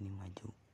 ini maju.